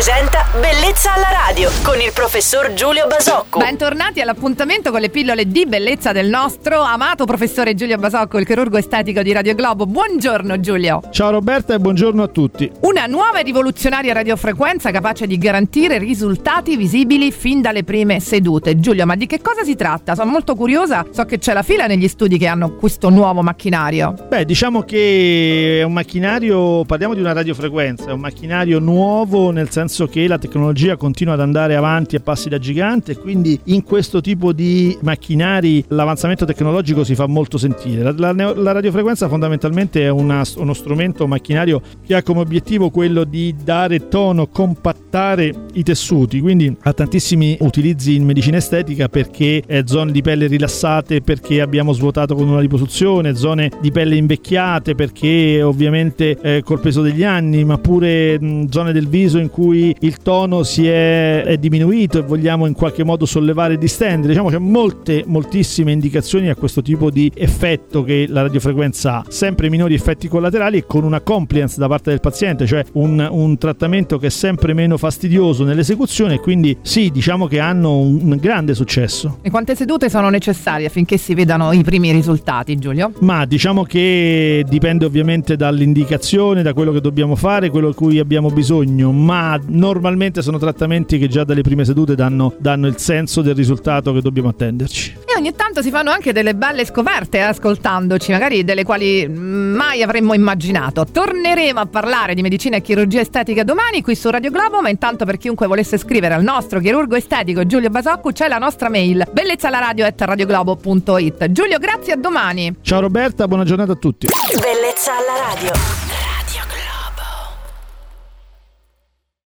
presenta Bellezza alla radio con il professor Giulio Basocco. Bentornati all'appuntamento con le pillole di bellezza del nostro amato professore Giulio Basocco, il chirurgo estetico di Radio Globo. Buongiorno Giulio. Ciao Roberta e buongiorno a tutti. Una nuova e rivoluzionaria radiofrequenza capace di garantire risultati visibili fin dalle prime sedute. Giulio, ma di che cosa si tratta? Sono molto curiosa, so che c'è la fila negli studi che hanno questo nuovo macchinario. Beh, diciamo che è un macchinario, parliamo di una radiofrequenza, è un macchinario nuovo nel senso che la tecnologia continua ad andare avanti a passi da gigante quindi in questo tipo di macchinari l'avanzamento tecnologico si fa molto sentire. La, la, la radiofrequenza fondamentalmente è una, uno strumento, macchinario che ha come obiettivo quello di dare tono, compattare i tessuti, quindi ha tantissimi utilizzi in medicina estetica perché zone di pelle rilassate, perché abbiamo svuotato con una liposuzione, zone di pelle invecchiate, perché ovviamente eh, col peso degli anni, ma pure mh, zone del viso in cui il tono si è, è, diminuito e vogliamo in qualche modo sollevare e distendere. Diciamo c'è molte, moltissime indicazioni a questo tipo di effetto che la radiofrequenza ha, sempre minori effetti collaterali e con una compliance da parte del paziente, cioè un, un trattamento che è sempre meno fastidioso nell'esecuzione e quindi sì, diciamo che hanno un grande successo. E quante sedute sono necessarie affinché si vedano i primi risultati, Giulio? Ma diciamo che dipende ovviamente dall'indicazione, da quello che dobbiamo fare, quello di cui abbiamo bisogno, ma normalmente sono trattamenti che già dalle prime sedute danno, danno il senso del risultato che dobbiamo attenderci. E ogni tanto si fanno anche delle belle scoperte eh, ascoltandoci, magari delle quali mai avremmo immaginato. Torneremo a parlare di medicina e chirurgia estetica domani qui su Radio Globo, ma intanto per chiunque volesse scrivere al nostro chirurgo estetico Giulio Basoccu c'è la nostra mail bellezzalaradio.it. Giulio, grazie a domani. Ciao Roberta, buona giornata a tutti. Bellezza alla radio.